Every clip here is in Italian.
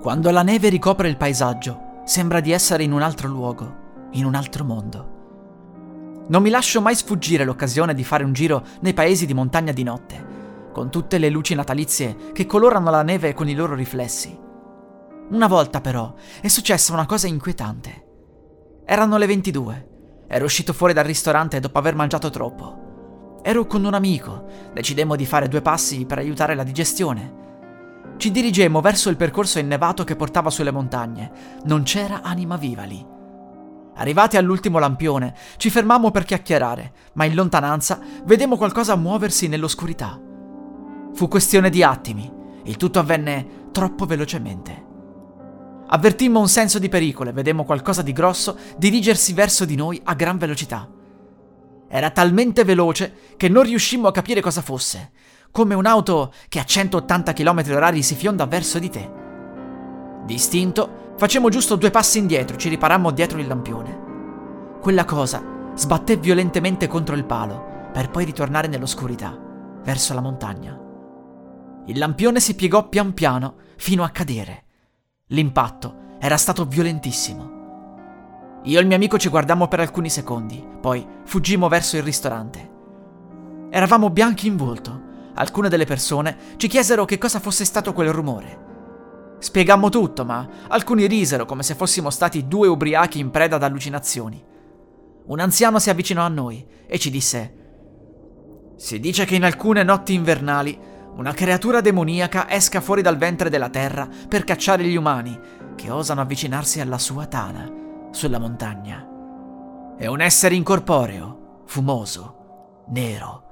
Quando la neve ricopre il paesaggio, sembra di essere in un altro luogo, in un altro mondo. Non mi lascio mai sfuggire l'occasione di fare un giro nei paesi di montagna di notte, con tutte le luci natalizie che colorano la neve con i loro riflessi. Una volta però è successa una cosa inquietante. Erano le 22. Ero uscito fuori dal ristorante dopo aver mangiato troppo. Ero con un amico, decidemmo di fare due passi per aiutare la digestione. Ci dirigemmo verso il percorso innevato che portava sulle montagne. Non c'era anima viva lì. Arrivati all'ultimo lampione, ci fermammo per chiacchierare, ma in lontananza vedemmo qualcosa muoversi nell'oscurità. Fu questione di attimi. Il tutto avvenne troppo velocemente. Avvertimmo un senso di pericolo e vedemmo qualcosa di grosso dirigersi verso di noi a gran velocità. Era talmente veloce che non riuscimmo a capire cosa fosse, come un'auto che a 180 km/h si fionda verso di te. Distinto, facemmo giusto due passi indietro, ci riparammo dietro il lampione. Quella cosa sbatté violentemente contro il palo, per poi ritornare nell'oscurità, verso la montagna. Il lampione si piegò pian piano fino a cadere. L'impatto era stato violentissimo. Io e il mio amico ci guardammo per alcuni secondi, poi fuggimmo verso il ristorante. Eravamo bianchi in volto. Alcune delle persone ci chiesero che cosa fosse stato quel rumore. Spiegammo tutto, ma alcuni risero come se fossimo stati due ubriachi in preda ad allucinazioni. Un anziano si avvicinò a noi e ci disse: Si dice che in alcune notti invernali una creatura demoniaca esca fuori dal ventre della terra per cacciare gli umani che osano avvicinarsi alla sua tana sulla montagna. È un essere incorporeo, fumoso, nero,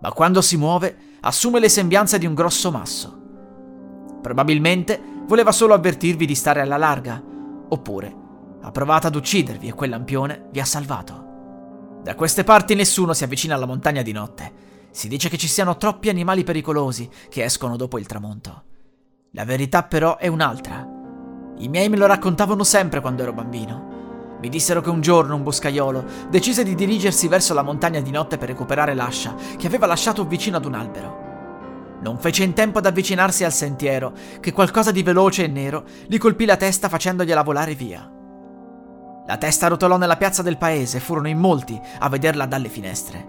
ma quando si muove assume le sembianze di un grosso masso. Probabilmente voleva solo avvertirvi di stare alla larga, oppure ha provato ad uccidervi e quel lampione vi ha salvato. Da queste parti nessuno si avvicina alla montagna di notte. Si dice che ci siano troppi animali pericolosi che escono dopo il tramonto. La verità però è un'altra. I miei me lo raccontavano sempre quando ero bambino. Mi dissero che un giorno un boscaiolo decise di dirigersi verso la montagna di notte per recuperare l'ascia che aveva lasciato vicino ad un albero. Non fece in tempo ad avvicinarsi al sentiero, che qualcosa di veloce e nero gli colpì la testa facendogliela volare via. La testa rotolò nella piazza del paese e furono in molti a vederla dalle finestre.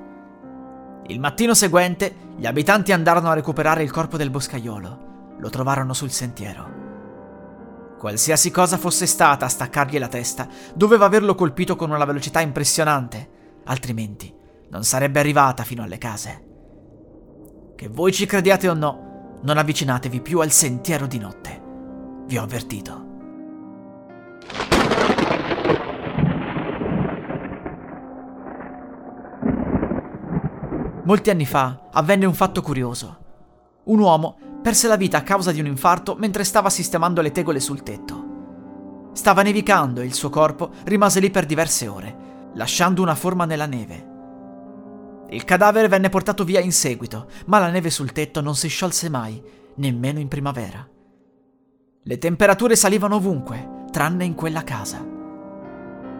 Il mattino seguente gli abitanti andarono a recuperare il corpo del boscaiolo. Lo trovarono sul sentiero. Qualsiasi cosa fosse stata a staccargli la testa, doveva averlo colpito con una velocità impressionante, altrimenti non sarebbe arrivata fino alle case. Che voi ci crediate o no, non avvicinatevi più al sentiero di notte. Vi ho avvertito. Molti anni fa avvenne un fatto curioso. Un uomo perse la vita a causa di un infarto mentre stava sistemando le tegole sul tetto. Stava nevicando e il suo corpo rimase lì per diverse ore, lasciando una forma nella neve. Il cadavere venne portato via in seguito, ma la neve sul tetto non si sciolse mai, nemmeno in primavera. Le temperature salivano ovunque, tranne in quella casa.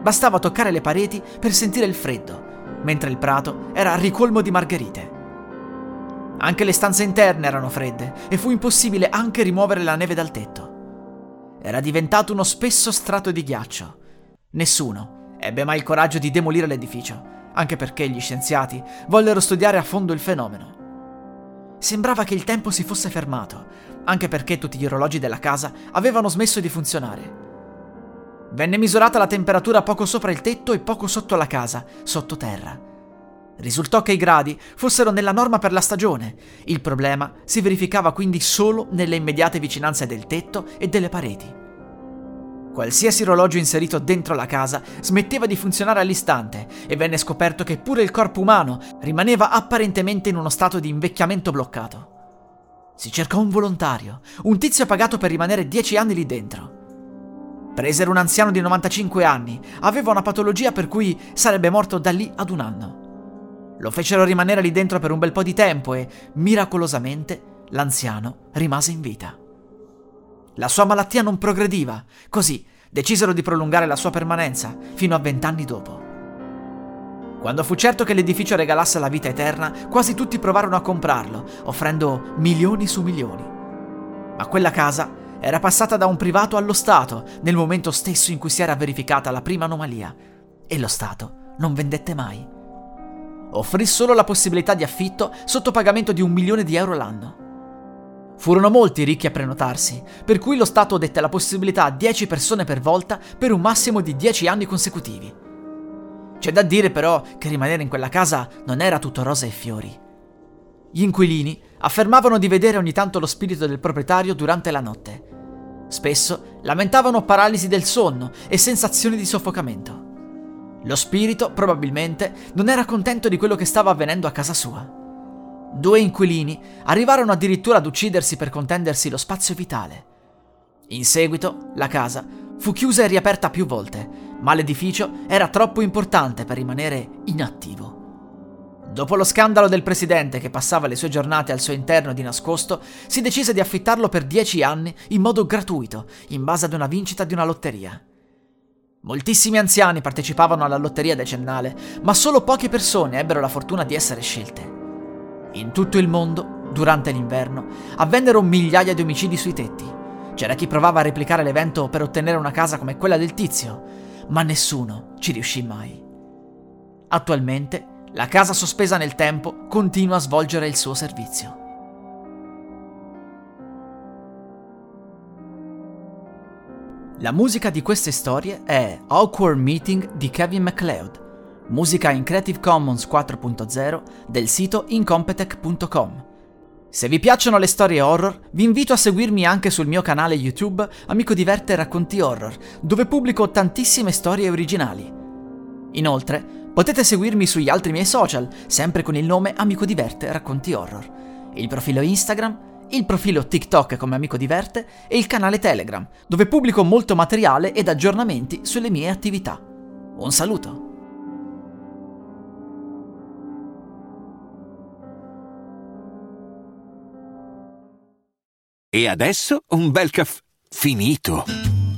Bastava toccare le pareti per sentire il freddo, mentre il prato era ricolmo di margherite. Anche le stanze interne erano fredde e fu impossibile anche rimuovere la neve dal tetto. Era diventato uno spesso strato di ghiaccio. Nessuno ebbe mai il coraggio di demolire l'edificio, anche perché gli scienziati vollero studiare a fondo il fenomeno. Sembrava che il tempo si fosse fermato, anche perché tutti gli orologi della casa avevano smesso di funzionare. Venne misurata la temperatura poco sopra il tetto e poco sotto la casa, sottoterra. Risultò che i gradi fossero nella norma per la stagione. Il problema si verificava quindi solo nelle immediate vicinanze del tetto e delle pareti. Qualsiasi orologio inserito dentro la casa smetteva di funzionare all'istante e venne scoperto che pure il corpo umano rimaneva apparentemente in uno stato di invecchiamento bloccato. Si cercò un volontario, un tizio pagato per rimanere dieci anni lì dentro. Presero un anziano di 95 anni, aveva una patologia per cui sarebbe morto da lì ad un anno. Lo fecero rimanere lì dentro per un bel po' di tempo e, miracolosamente, l'anziano rimase in vita. La sua malattia non progrediva, così decisero di prolungare la sua permanenza fino a vent'anni dopo. Quando fu certo che l'edificio regalasse la vita eterna, quasi tutti provarono a comprarlo, offrendo milioni su milioni. Ma quella casa era passata da un privato allo Stato nel momento stesso in cui si era verificata la prima anomalia, e lo Stato non vendette mai offrì solo la possibilità di affitto sotto pagamento di un milione di euro l'anno. Furono molti i ricchi a prenotarsi, per cui lo Stato dette la possibilità a 10 persone per volta per un massimo di 10 anni consecutivi. C'è da dire però che rimanere in quella casa non era tutto rose e fiori. Gli inquilini affermavano di vedere ogni tanto lo spirito del proprietario durante la notte. Spesso lamentavano paralisi del sonno e sensazioni di soffocamento. Lo spirito, probabilmente, non era contento di quello che stava avvenendo a casa sua. Due inquilini arrivarono addirittura ad uccidersi per contendersi lo spazio vitale. In seguito, la casa fu chiusa e riaperta più volte, ma l'edificio era troppo importante per rimanere inattivo. Dopo lo scandalo del presidente che passava le sue giornate al suo interno di nascosto, si decise di affittarlo per dieci anni in modo gratuito, in base ad una vincita di una lotteria. Moltissimi anziani partecipavano alla lotteria decennale, ma solo poche persone ebbero la fortuna di essere scelte. In tutto il mondo, durante l'inverno, avvennero migliaia di omicidi sui tetti. C'era chi provava a replicare l'evento per ottenere una casa come quella del tizio, ma nessuno ci riuscì mai. Attualmente, la casa sospesa nel tempo continua a svolgere il suo servizio. La musica di queste storie è Awkward Meeting di Kevin MacLeod, musica in Creative Commons 4.0 del sito incompetech.com. Se vi piacciono le storie horror, vi invito a seguirmi anche sul mio canale YouTube Amico Diverte Racconti Horror, dove pubblico tantissime storie originali. Inoltre, potete seguirmi sugli altri miei social, sempre con il nome Amico Diverte Racconti Horror, il profilo Instagram il profilo TikTok come Amico Diverte e il canale Telegram, dove pubblico molto materiale ed aggiornamenti sulle mie attività. Un saluto! E adesso un bel caffè finito.